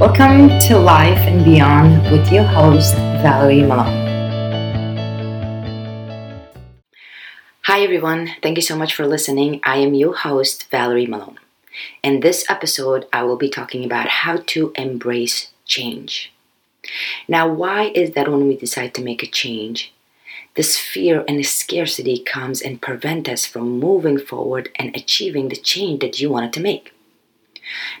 Welcome to Life and Beyond with your host, Valerie Malone. Hi, everyone. Thank you so much for listening. I am your host, Valerie Malone. In this episode, I will be talking about how to embrace change. Now, why is that when we decide to make a change, this fear and scarcity comes and prevent us from moving forward and achieving the change that you wanted to make?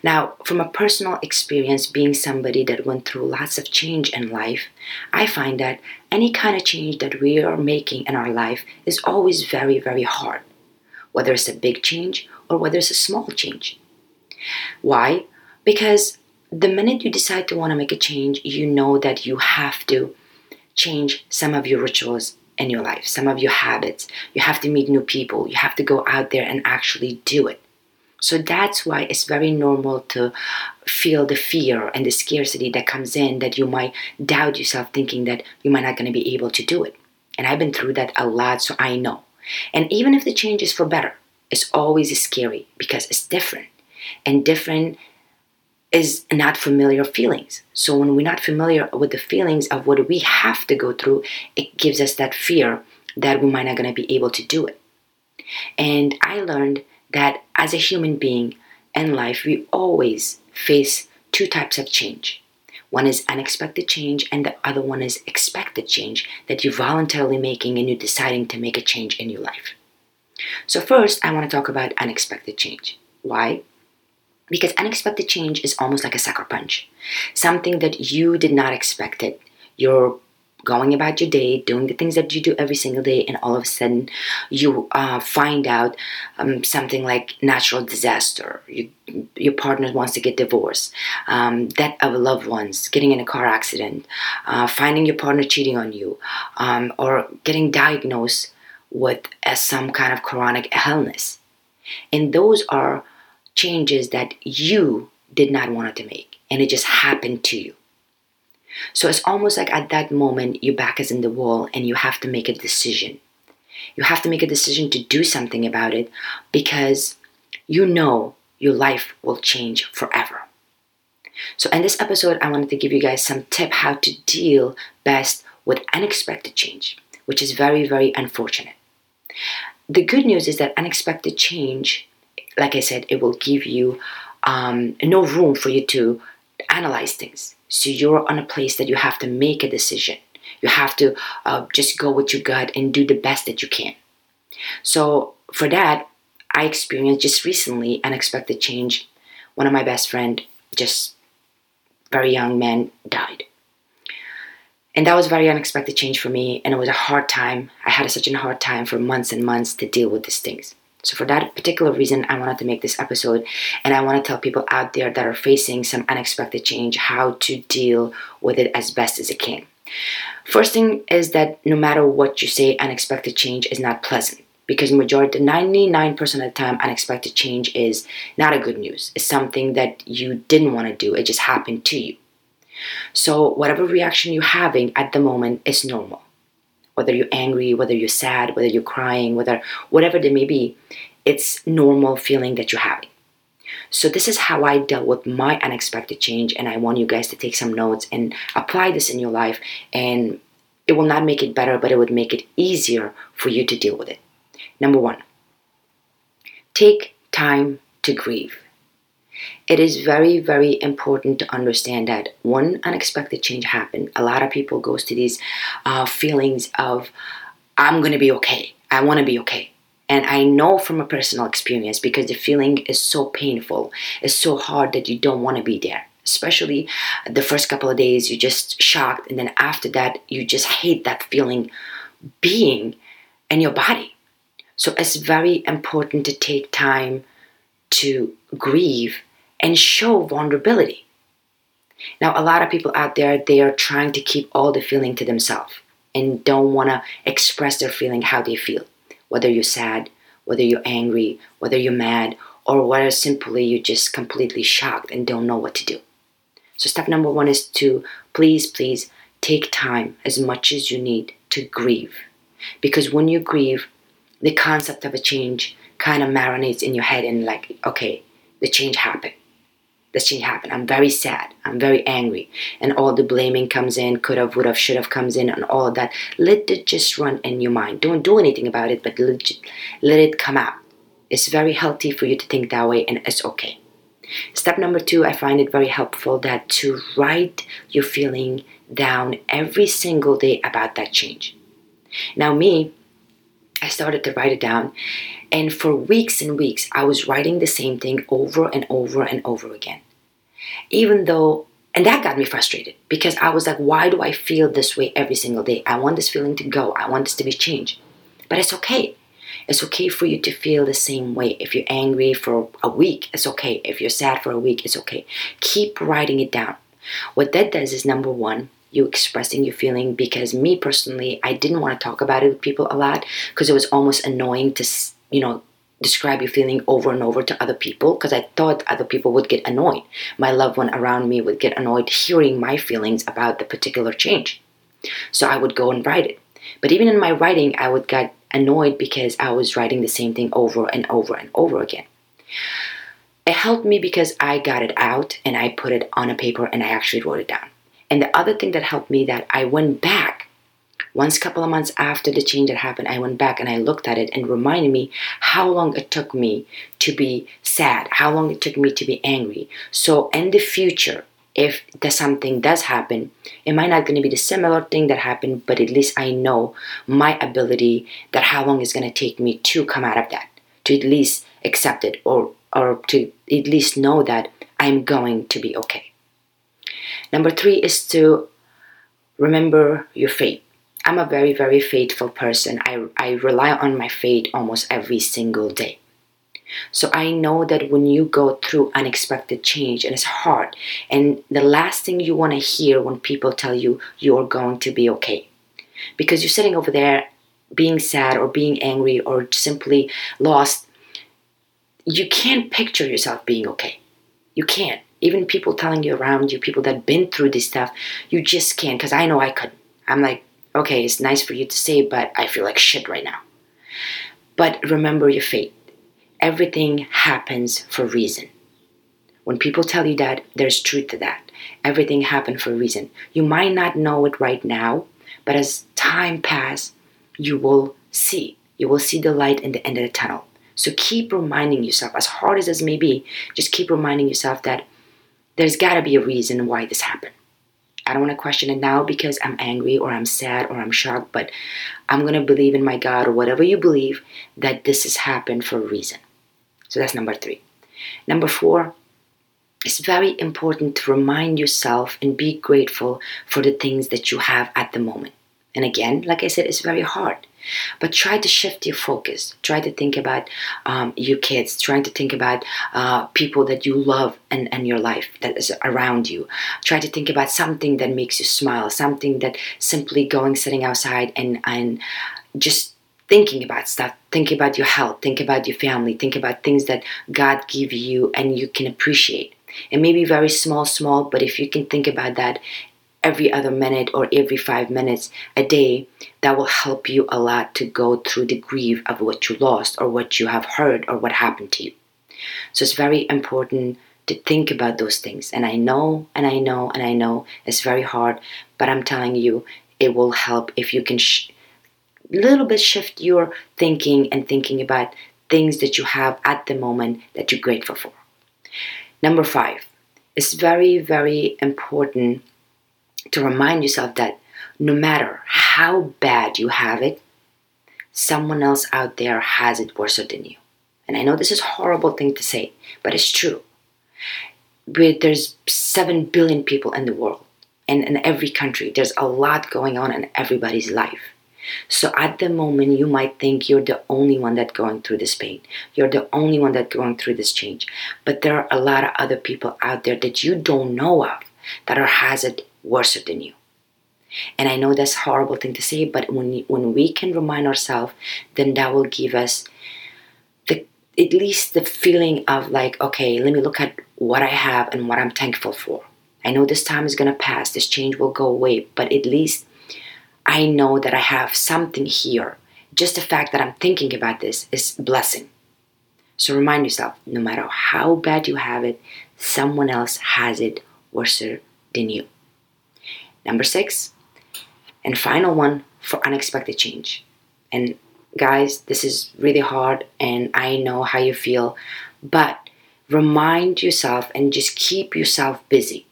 Now, from a personal experience, being somebody that went through lots of change in life, I find that any kind of change that we are making in our life is always very, very hard, whether it's a big change or whether it's a small change. Why? Because the minute you decide to want to make a change, you know that you have to change some of your rituals in your life, some of your habits. You have to meet new people. You have to go out there and actually do it. So that's why it's very normal to feel the fear and the scarcity that comes in that you might doubt yourself thinking that you might not going to be able to do it. And I've been through that a lot, so I know. And even if the change is for better, it's always scary because it's different. And different is not familiar feelings. So when we're not familiar with the feelings of what we have to go through, it gives us that fear that we might not going to be able to do it. And I learned that as a human being in life, we always face two types of change. One is unexpected change, and the other one is expected change that you're voluntarily making and you're deciding to make a change in your life. So, first, I want to talk about unexpected change. Why? Because unexpected change is almost like a sucker punch, something that you did not expect it. Your going about your day, doing the things that you do every single day, and all of a sudden you uh, find out um, something like natural disaster, you, your partner wants to get divorced, um, death of loved ones, getting in a car accident, uh, finding your partner cheating on you, um, or getting diagnosed with uh, some kind of chronic illness. And those are changes that you did not want to make, and it just happened to you. So it's almost like at that moment, your back is in the wall and you have to make a decision. You have to make a decision to do something about it because you know your life will change forever. So in this episode, I wanted to give you guys some tip how to deal best with unexpected change, which is very, very unfortunate. The good news is that unexpected change, like I said, it will give you um, no room for you to analyze things. So you're on a place that you have to make a decision. You have to uh, just go with your gut and do the best that you can. So for that, I experienced just recently unexpected change. One of my best friend, just very young man, died. And that was very unexpected change for me, and it was a hard time. I had such a hard time for months and months to deal with these things. So, for that particular reason, I wanted to make this episode and I want to tell people out there that are facing some unexpected change how to deal with it as best as it can. First thing is that no matter what you say, unexpected change is not pleasant because majority 99% of the time unexpected change is not a good news. It's something that you didn't want to do. It just happened to you. So whatever reaction you're having at the moment is normal whether you're angry, whether you're sad, whether you're crying, whether whatever they may be, it's normal feeling that you're having. So this is how I dealt with my unexpected change, and I want you guys to take some notes and apply this in your life. And it will not make it better, but it would make it easier for you to deal with it. Number one, take time to grieve it is very very important to understand that one unexpected change happened. A lot of people goes to these uh, feelings of i'm gonna be okay. I want to be okay. And i know from a personal experience because the feeling is so painful. It's so hard that you don't want to be there. Especially the first couple of days you're just shocked. And then after that you just hate that feeling being in your body. So it's very important to take time to grieve and show vulnerability. Now, a lot of people out there, they are trying to keep all the feeling to themselves and don't want to express their feeling how they feel. Whether you're sad, whether you're angry, whether you're mad, or whether simply you're just completely shocked and don't know what to do. So, step number one is to please, please take time as much as you need to grieve. Because when you grieve, the concept of a change kind of marinates in your head and, like, okay, the change happened. This change happened. I'm very sad. I'm very angry. And all the blaming comes in, could have, would have, should have comes in, and all of that. Let it just run in your mind. Don't do anything about it, but let it come out. It's very healthy for you to think that way, and it's okay. Step number two, I find it very helpful that to write your feeling down every single day about that change. Now, me, I started to write it down, and for weeks and weeks, I was writing the same thing over and over and over again. Even though, and that got me frustrated because I was like, why do I feel this way every single day? I want this feeling to go, I want this to be changed. But it's okay. It's okay for you to feel the same way. If you're angry for a week, it's okay. If you're sad for a week, it's okay. Keep writing it down. What that does is number one, you expressing your feeling because me personally, I didn't want to talk about it with people a lot because it was almost annoying to, you know, describe your feeling over and over to other people because I thought other people would get annoyed. My loved one around me would get annoyed hearing my feelings about the particular change. So I would go and write it. But even in my writing, I would get annoyed because I was writing the same thing over and over and over again. It helped me because I got it out and I put it on a paper and I actually wrote it down. And the other thing that helped me that I went back once a couple of months after the change that happened, I went back and I looked at it and reminded me how long it took me to be sad, how long it took me to be angry. So in the future, if something does happen, it might not going to be the similar thing that happened, but at least I know my ability that how long it's going to take me to come out of that, to at least accept it or or to at least know that I'm going to be okay. Number three is to remember your fate. I'm a very, very faithful person. I, I rely on my faith almost every single day. So I know that when you go through unexpected change and it's hard, and the last thing you want to hear when people tell you you're going to be okay, because you're sitting over there being sad or being angry or simply lost, you can't picture yourself being okay. You can't. Even people telling you around you, people that been through this stuff, you just can't. Because I know I couldn't. I'm like, okay, it's nice for you to say, but I feel like shit right now. But remember your fate. Everything happens for a reason. When people tell you that, there's truth to that. Everything happened for a reason. You might not know it right now, but as time passes, you will see. You will see the light in the end of the tunnel. So keep reminding yourself, as hard as this may be, just keep reminding yourself that there's got to be a reason why this happened. I don't want to question it now because I'm angry or I'm sad or I'm shocked, but I'm going to believe in my God or whatever you believe that this has happened for a reason. So that's number three. Number four, it's very important to remind yourself and be grateful for the things that you have at the moment. And again, like I said, it's very hard. But try to shift your focus. Try to think about um, your kids. Try to think about uh, people that you love and, and your life that is around you. Try to think about something that makes you smile. Something that simply going sitting outside and and just thinking about stuff. Think about your health. Think about your family. Think about things that God give you and you can appreciate. It may be very small, small, but if you can think about that every other minute or every five minutes a day, that will help you a lot to go through the grief of what you lost or what you have heard or what happened to you. So it's very important to think about those things. And I know, and I know, and I know it's very hard, but I'm telling you, it will help if you can sh- little bit shift your thinking and thinking about things that you have at the moment that you're grateful for. Number five, it's very, very important to remind yourself that no matter how bad you have it, someone else out there has it worse than you. And I know this is a horrible thing to say, but it's true. But there's 7 billion people in the world, and in every country, there's a lot going on in everybody's life. So at the moment, you might think you're the only one that's going through this pain. You're the only one that's going through this change. But there are a lot of other people out there that you don't know of that are has it worse than you. And I know that's a horrible thing to say, but when when we can remind ourselves, then that will give us the at least the feeling of like, okay, let me look at what I have and what I'm thankful for. I know this time is gonna pass, this change will go away, but at least I know that I have something here. Just the fact that I'm thinking about this is blessing. So remind yourself, no matter how bad you have it, someone else has it worse than you. Number six, and final one for unexpected change. And guys, this is really hard, and I know how you feel, but remind yourself and just keep yourself busy.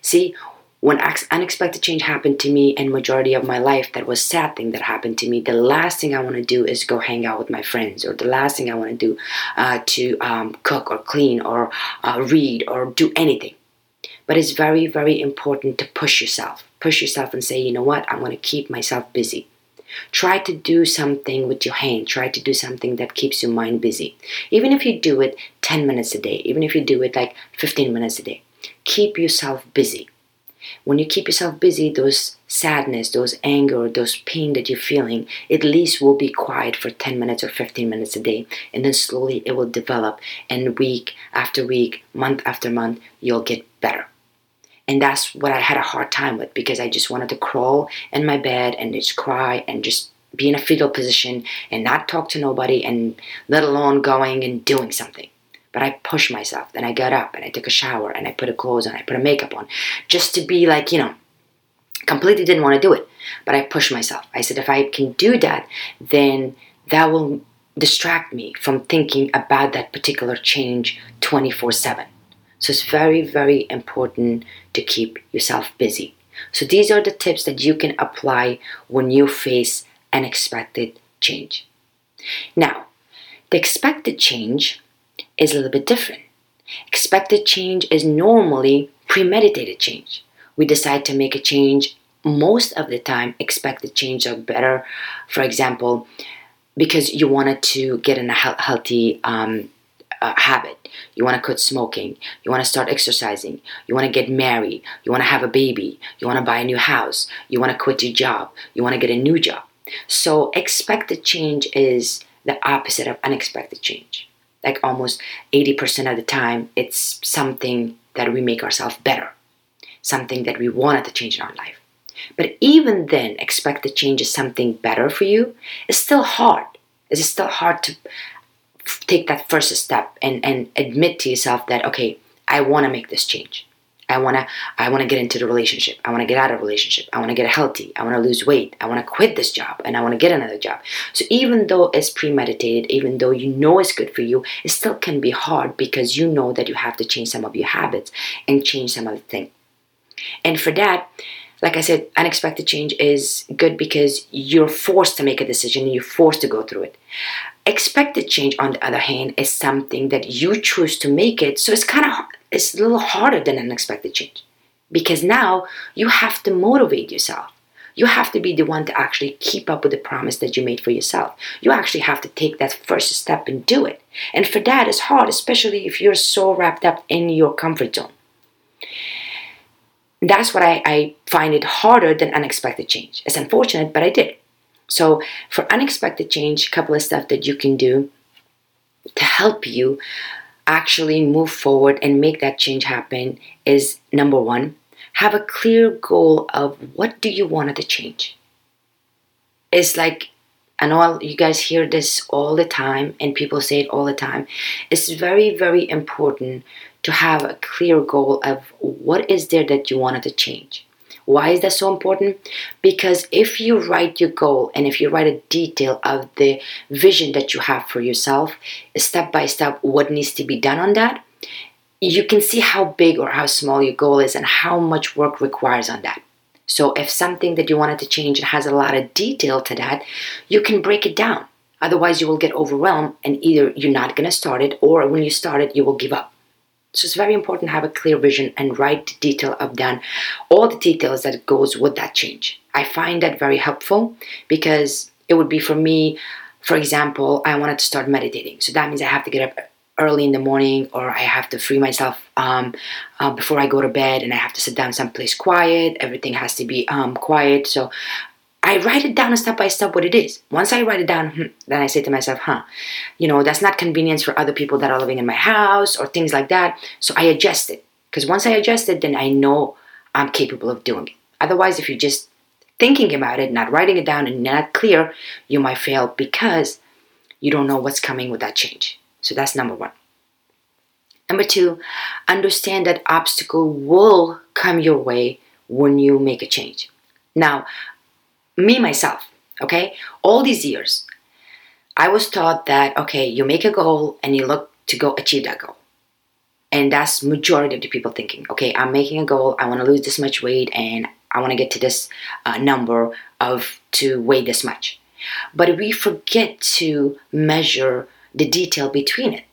See, when unexpected change happened to me and majority of my life that was sad thing that happened to me the last thing i want to do is go hang out with my friends or the last thing i want to do uh, to um, cook or clean or uh, read or do anything but it's very very important to push yourself push yourself and say you know what i'm going to keep myself busy Try to do something with your hand. Try to do something that keeps your mind busy. Even if you do it 10 minutes a day, even if you do it like 15 minutes a day, keep yourself busy. When you keep yourself busy, those sadness, those anger, those pain that you're feeling, at least will be quiet for 10 minutes or 15 minutes a day. And then slowly it will develop. And week after week, month after month, you'll get better. And that's what I had a hard time with because I just wanted to crawl in my bed and just cry and just be in a fetal position and not talk to nobody and let alone going and doing something. But I pushed myself. Then I got up and I took a shower and I put a clothes on, I put a makeup on, just to be like, you know, completely didn't want to do it. But I pushed myself. I said, if I can do that, then that will distract me from thinking about that particular change 24 7. So it's very, very important to keep yourself busy. So these are the tips that you can apply when you face unexpected change. Now, the expected change is a little bit different. Expected change is normally premeditated change. We decide to make a change most of the time expected change are better for example because you wanted to get in a healthy um, habit. You want to quit smoking. You want to start exercising. You want to get married. You want to have a baby. You want to buy a new house. You want to quit your job. You want to get a new job. So expected change is the opposite of unexpected change. Like almost 80% of the time, it's something that we make ourselves better, something that we wanted to change in our life. But even then, expected change is something better for you. It's still hard. It's still hard to take that first step and, and admit to yourself that, okay, I want to make this change. I want to I want to get into the relationship. I want to get out of relationship. I want to get healthy. I want to lose weight. I want to quit this job and I want to get another job. So even though it's premeditated, even though you know it's good for you, it still can be hard because you know that you have to change some of your habits and change some of the things. And for that, like I said, unexpected change is good because you're forced to make a decision and you're forced to go through it. Expected change, on the other hand, is something that you choose to make it. So it's kind of it's a little harder than unexpected change because now you have to motivate yourself. You have to be the one to actually keep up with the promise that you made for yourself. You actually have to take that first step and do it. And for that, it's hard, especially if you're so wrapped up in your comfort zone. That's what I, I find it harder than unexpected change. It's unfortunate, but I did. So for unexpected change, a couple of stuff that you can do to help you actually move forward and make that change happen is number one, have a clear goal of what do you want to change. It's like I know you guys hear this all the time and people say it all the time. It's very, very important to have a clear goal of what is there that you wanted to change. Why is that so important? Because if you write your goal and if you write a detail of the vision that you have for yourself, step by step, what needs to be done on that, you can see how big or how small your goal is and how much work requires on that. So if something that you wanted to change has a lot of detail to that, you can break it down. Otherwise, you will get overwhelmed and either you're not going to start it or when you start it, you will give up. So it's very important to have a clear vision and write the detail of then all the details that goes with that change. I find that very helpful because it would be for me, for example, I wanted to start meditating. So that means I have to get up early in the morning or I have to free myself um, uh, before I go to bed and I have to sit down someplace quiet. Everything has to be um, quiet. So I write it down step by step what it is. Once I write it down, hmm, then I say to myself, huh, you know, that's not convenience for other people that are living in my house or things like that. So I adjust it. Because once I adjust it, then I know I'm capable of doing it. Otherwise, if you're just thinking about it, not writing it down, and not clear, you might fail because you don't know what's coming with that change. So that's number one. Number two, understand that obstacle will come your way when you make a change. Now, me myself, okay, all these years, I was taught that okay, you make a goal and you look to go achieve that goal. And that's majority of the people thinking, okay, I'm making a goal, I want to lose this much weight and I want to get to this uh, number of to weigh this much. But we forget to measure the detail between it.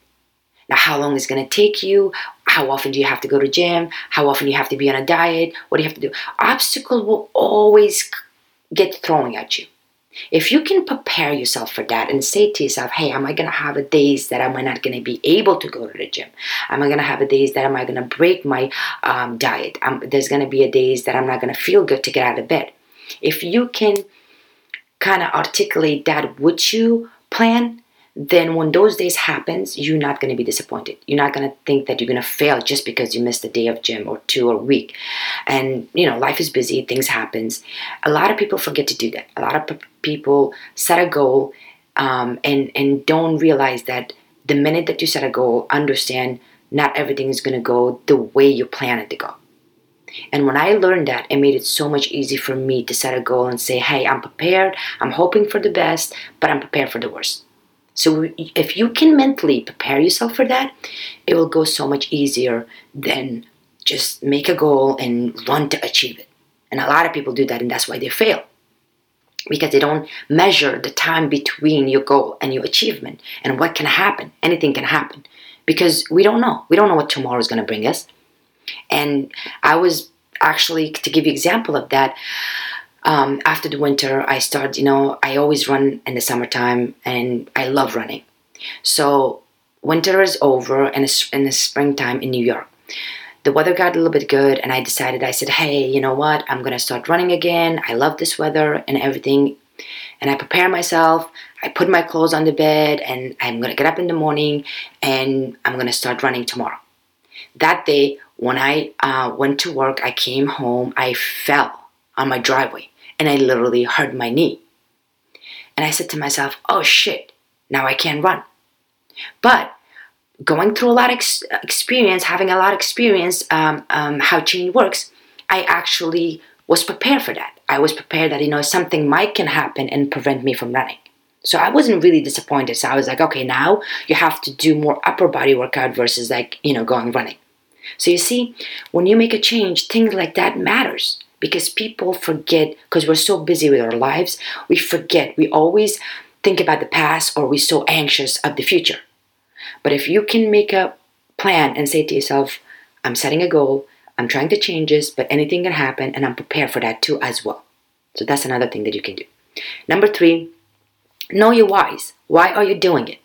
Now, how long is going to take you? How often do you have to go to gym? How often you have to be on a diet? What do you have to do? Obstacles will always get thrown at you. If you can prepare yourself for that and say to yourself, hey, am I going to have a days that am I not going to be able to go to the gym? Am I going to have a days that am I going to break my um, diet? Um, there's going to be a days that I'm not going to feel good to get out of bed. If you can kind of articulate that with you plan, then when those days happens you're not going to be disappointed. You're not going to think that you're going to fail just because you missed a day of gym or two or week. And you know life is busy things happens. A lot of people forget to do that. A lot of p- people set a goal um, and and don't realize that the minute that you set a goal understand not everything is going to go the way you plan it to go. And when I learned that, it made it so much easier for me to set a goal and say, hey, I'm prepared, I'm hoping for the best, but I'm prepared for the worst. So if you can mentally prepare yourself for that, it will go so much easier than just make a goal and run to achieve it. And a lot of people do that, and that's why they fail. Because they don't measure the time between your goal and your achievement and what can happen. Anything can happen. Because we don't know. We don't know what tomorrow is going to bring us. And I was actually, to give you example of that, um, after the winter, I start, you know, I always run in the summertime and I love running. So winter is over and it's in the springtime in New York. The weather got a little bit good and I decided, I said, hey, you know what? I'm going to start running again. I love this weather and everything. And I prepare myself. I put my clothes on the bed and I'm going to get up in the morning and I'm going to start running tomorrow. That day, when I uh, went to work, I came home, I fell on my driveway and I literally hurt my knee. And I said to myself, oh shit, now I can't run. But going through a lot of ex- experience, having a lot of experience um, um, how change works, I actually was prepared for that. I was prepared that you know something might can happen and prevent me from running. So I wasn't really disappointed. So I was like, okay, now you have to do more upper body workout versus like you know going running. So you see, when you make a change, things like that matters because people forget because we're so busy with our lives we forget. We always think about the past or we're so anxious of the future. But if you can make a plan and say to yourself i'm setting a goal i'm trying to change this but anything can happen and i'm prepared for that too as well. So that's another thing that you can do. Number three know your whys. Why are you doing it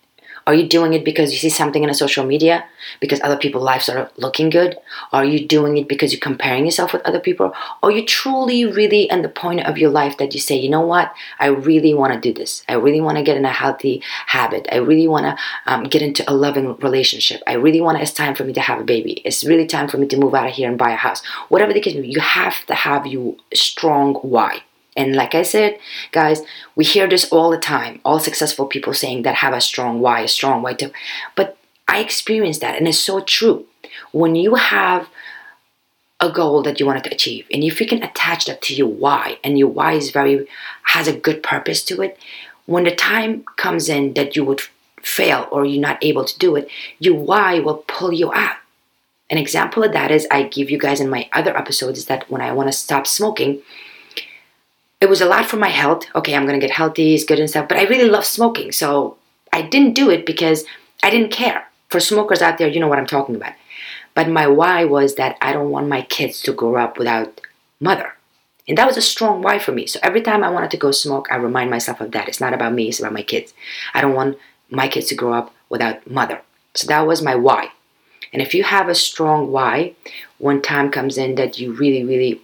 are you doing it because you see something in a social media? Because other people's lives are looking good? Are you doing it because you're comparing yourself with other people? Are you truly, really in the point of your life that you say, you know what? I really want to do this. I really want to get in a healthy habit. I really want to um, get into a loving relationship. I really want it's time for me to have a baby. It's really time for me to move out of here and buy a house. Whatever the case you have to have you strong why. And like I said, guys, we hear this all the time. All successful people saying that have a strong why, a strong why too. But I experienced that and it's so true. When you have a goal that you wanted to achieve and if you can attach that to your why and your why is very has a good purpose to it, when the time comes in that you would fail or you're not able to do it, your why will pull you out. An example of that is I give you guys in my other episodes is that when I want to stop smoking, it was a lot for my health. Okay, I'm gonna get healthy, it's good and stuff, but I really love smoking. So I didn't do it because I didn't care. For smokers out there, you know what I'm talking about. But my why was that I don't want my kids to grow up without mother. And that was a strong why for me. So every time I wanted to go smoke, I remind myself of that. It's not about me, it's about my kids. I don't want my kids to grow up without mother. So that was my why. And if you have a strong why, when time comes in that you really, really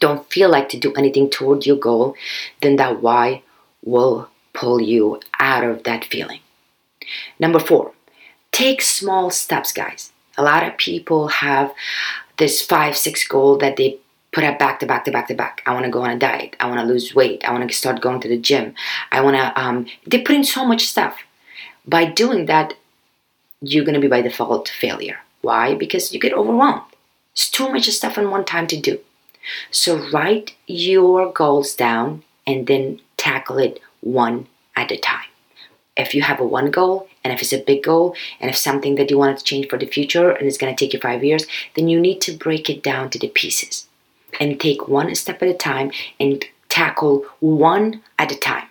don't feel like to do anything toward your goal, then that why will pull you out of that feeling. Number four, take small steps, guys. A lot of people have this five, six goal that they put up back to back to back to back. I want to go on a diet. I want to lose weight. I want to start going to the gym. I want to, um, they put in so much stuff. By doing that, you're going to be by default failure. Why? Because you get overwhelmed. It's too much stuff in one time to do. So write your goals down and then tackle it one at a time. If you have a one goal and if it's a big goal and if something that you want to change for the future and it's going to take you 5 years, then you need to break it down to the pieces and take one step at a time and tackle one at a time.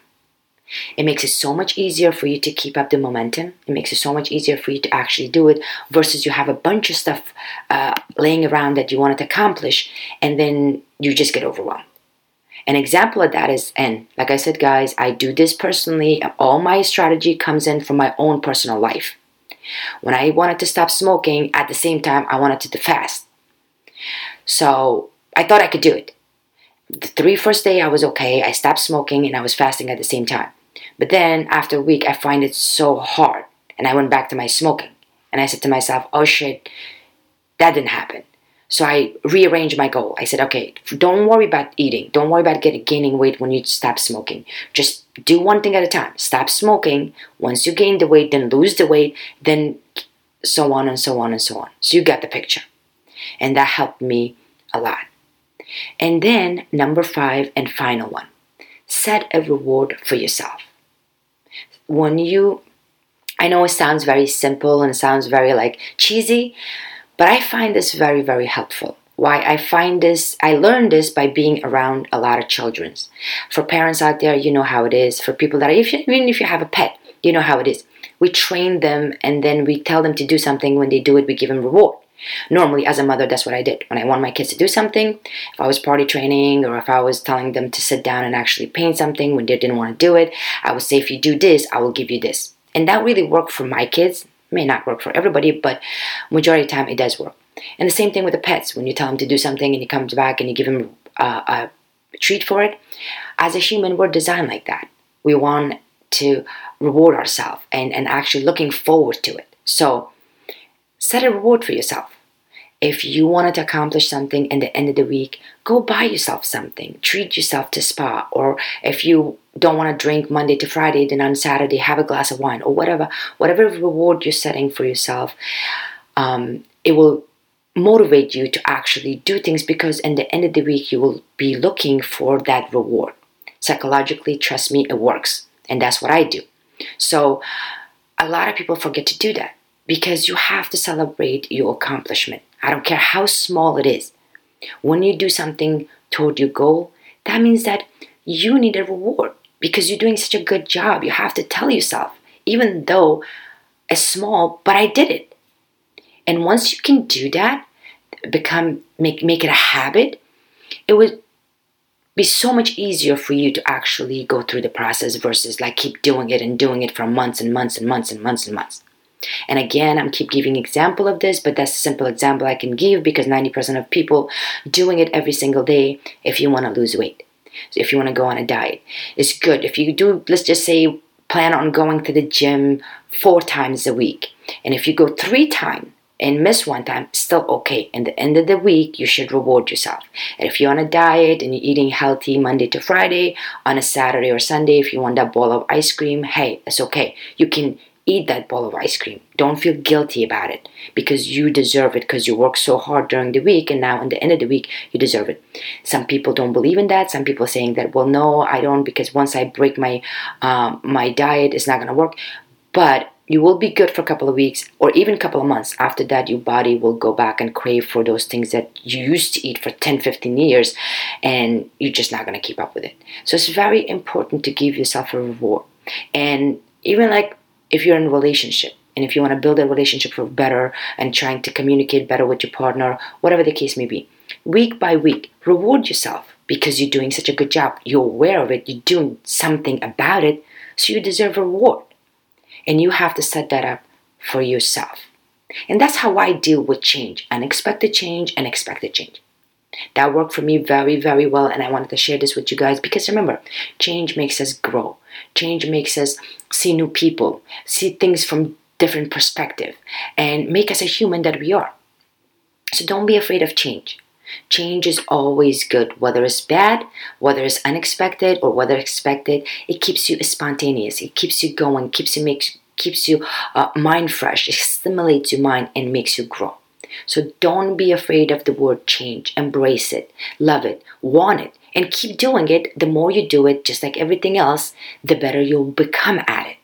It makes it so much easier for you to keep up the momentum. It makes it so much easier for you to actually do it versus you have a bunch of stuff uh, laying around that you wanted to accomplish and then you just get overwhelmed. An example of that is, and like I said, guys, I do this personally. All my strategy comes in from my own personal life. When I wanted to stop smoking, at the same time, I wanted to fast. So I thought I could do it. The three first day I was okay. I stopped smoking and I was fasting at the same time. But then after a week, I find it so hard. And I went back to my smoking. And I said to myself, oh shit, that didn't happen. So I rearranged my goal. I said, okay, don't worry about eating. Don't worry about getting gaining weight when you stop smoking. Just do one thing at a time. Stop smoking. Once you gain the weight, then lose the weight, then so on and so on and so on. So you got the picture. And that helped me a lot. And then number five and final one set a reward for yourself when you I know it sounds very simple and sounds very like cheesy, but I find this very, very helpful. Why I find this, I learned this by being around a lot of children. For parents out there, you know how it is. For people that, if you, even if you have a pet, you know how it is. We train them and then we tell them to do something. When they do it, we give them reward. Normally, as a mother, that's what I did. When I want my kids to do something, if I was party training or if I was telling them to sit down and actually paint something when they didn't want to do it, I would say, if you do this, I will give you this. And that really worked for my kids. May not work for everybody, but majority of the time it does work. And the same thing with the pets. When you tell them to do something and he comes back and you give him a, a treat for it, as a human, we're designed like that. We want to reward ourselves and, and actually looking forward to it. So set a reward for yourself. If you wanted to accomplish something in the end of the week, go buy yourself something. Treat yourself to spa. Or if you don't want to drink Monday to Friday, then on Saturday have a glass of wine or whatever. Whatever reward you're setting for yourself, um, it will motivate you to actually do things because in the end of the week you will be looking for that reward. Psychologically, trust me, it works. And that's what I do. So a lot of people forget to do that because you have to celebrate your accomplishment. I don't care how small it is. When you do something toward your goal, that means that you need a reward because you're doing such a good job. You have to tell yourself, even though it's small, but I did it. And once you can do that, become make make it a habit, it would be so much easier for you to actually go through the process versus like keep doing it and doing it for months and months and months and months and months. And again, I'm keep giving example of this, but that's a simple example I can give because 90% of people doing it every single day if you want to lose weight. So if you want to go on a diet, it's good. If you do, let's just say, plan on going to the gym four times a week. And if you go three times and miss one time, still okay. In the end of the week, you should reward yourself. And if you're on a diet and you're eating healthy Monday to Friday, on a Saturday or Sunday, if you want that bowl of ice cream, hey, it's okay. You can eat that bowl of ice cream. Don't feel guilty about it because you deserve it because you work so hard during the week and now in the end of the week you deserve it. Some people don't believe in that. Some people saying that well no I don't because once I break my um, my diet it's not gonna work. But you will be good for a couple of weeks or even a couple of months. After that, your body will go back and crave for those things that you used to eat for 10, 15 years, and you're just not going to keep up with it. So it's very important to give yourself a reward. And even like if you're in a relationship and if you want to build a relationship for better and trying to communicate better with your partner, whatever the case may be, week by week, reward yourself because you're doing such a good job. You're aware of it, you're doing something about it, so you deserve reward. And you have to set that up for yourself. And that's how I deal with change unexpected change and expected change. That worked for me very, very well, and I wanted to share this with you guys because remember, change makes us grow. Change makes us see new people, see things from different perspective, and make us a human that we are. So don't be afraid of change. Change is always good, whether it's bad, whether it's unexpected, or whether expected. It keeps you spontaneous. It keeps you going. Keeps you makes keeps you uh, mind fresh, it stimulates your mind and makes you grow. So don't be afraid of the word change. Embrace it, love it, want it, and keep doing it. The more you do it, just like everything else, the better you'll become at it.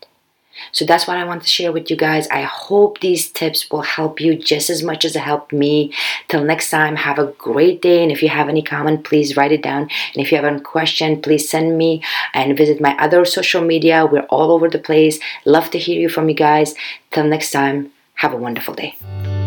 So that's what I want to share with you guys. I hope these tips will help you just as much as it helped me. Till next time, have a great day. And if you have any comment, please write it down. And if you have a question, please send me and visit my other social media. We're all over the place. Love to hear you from you guys. Till next time, have a wonderful day.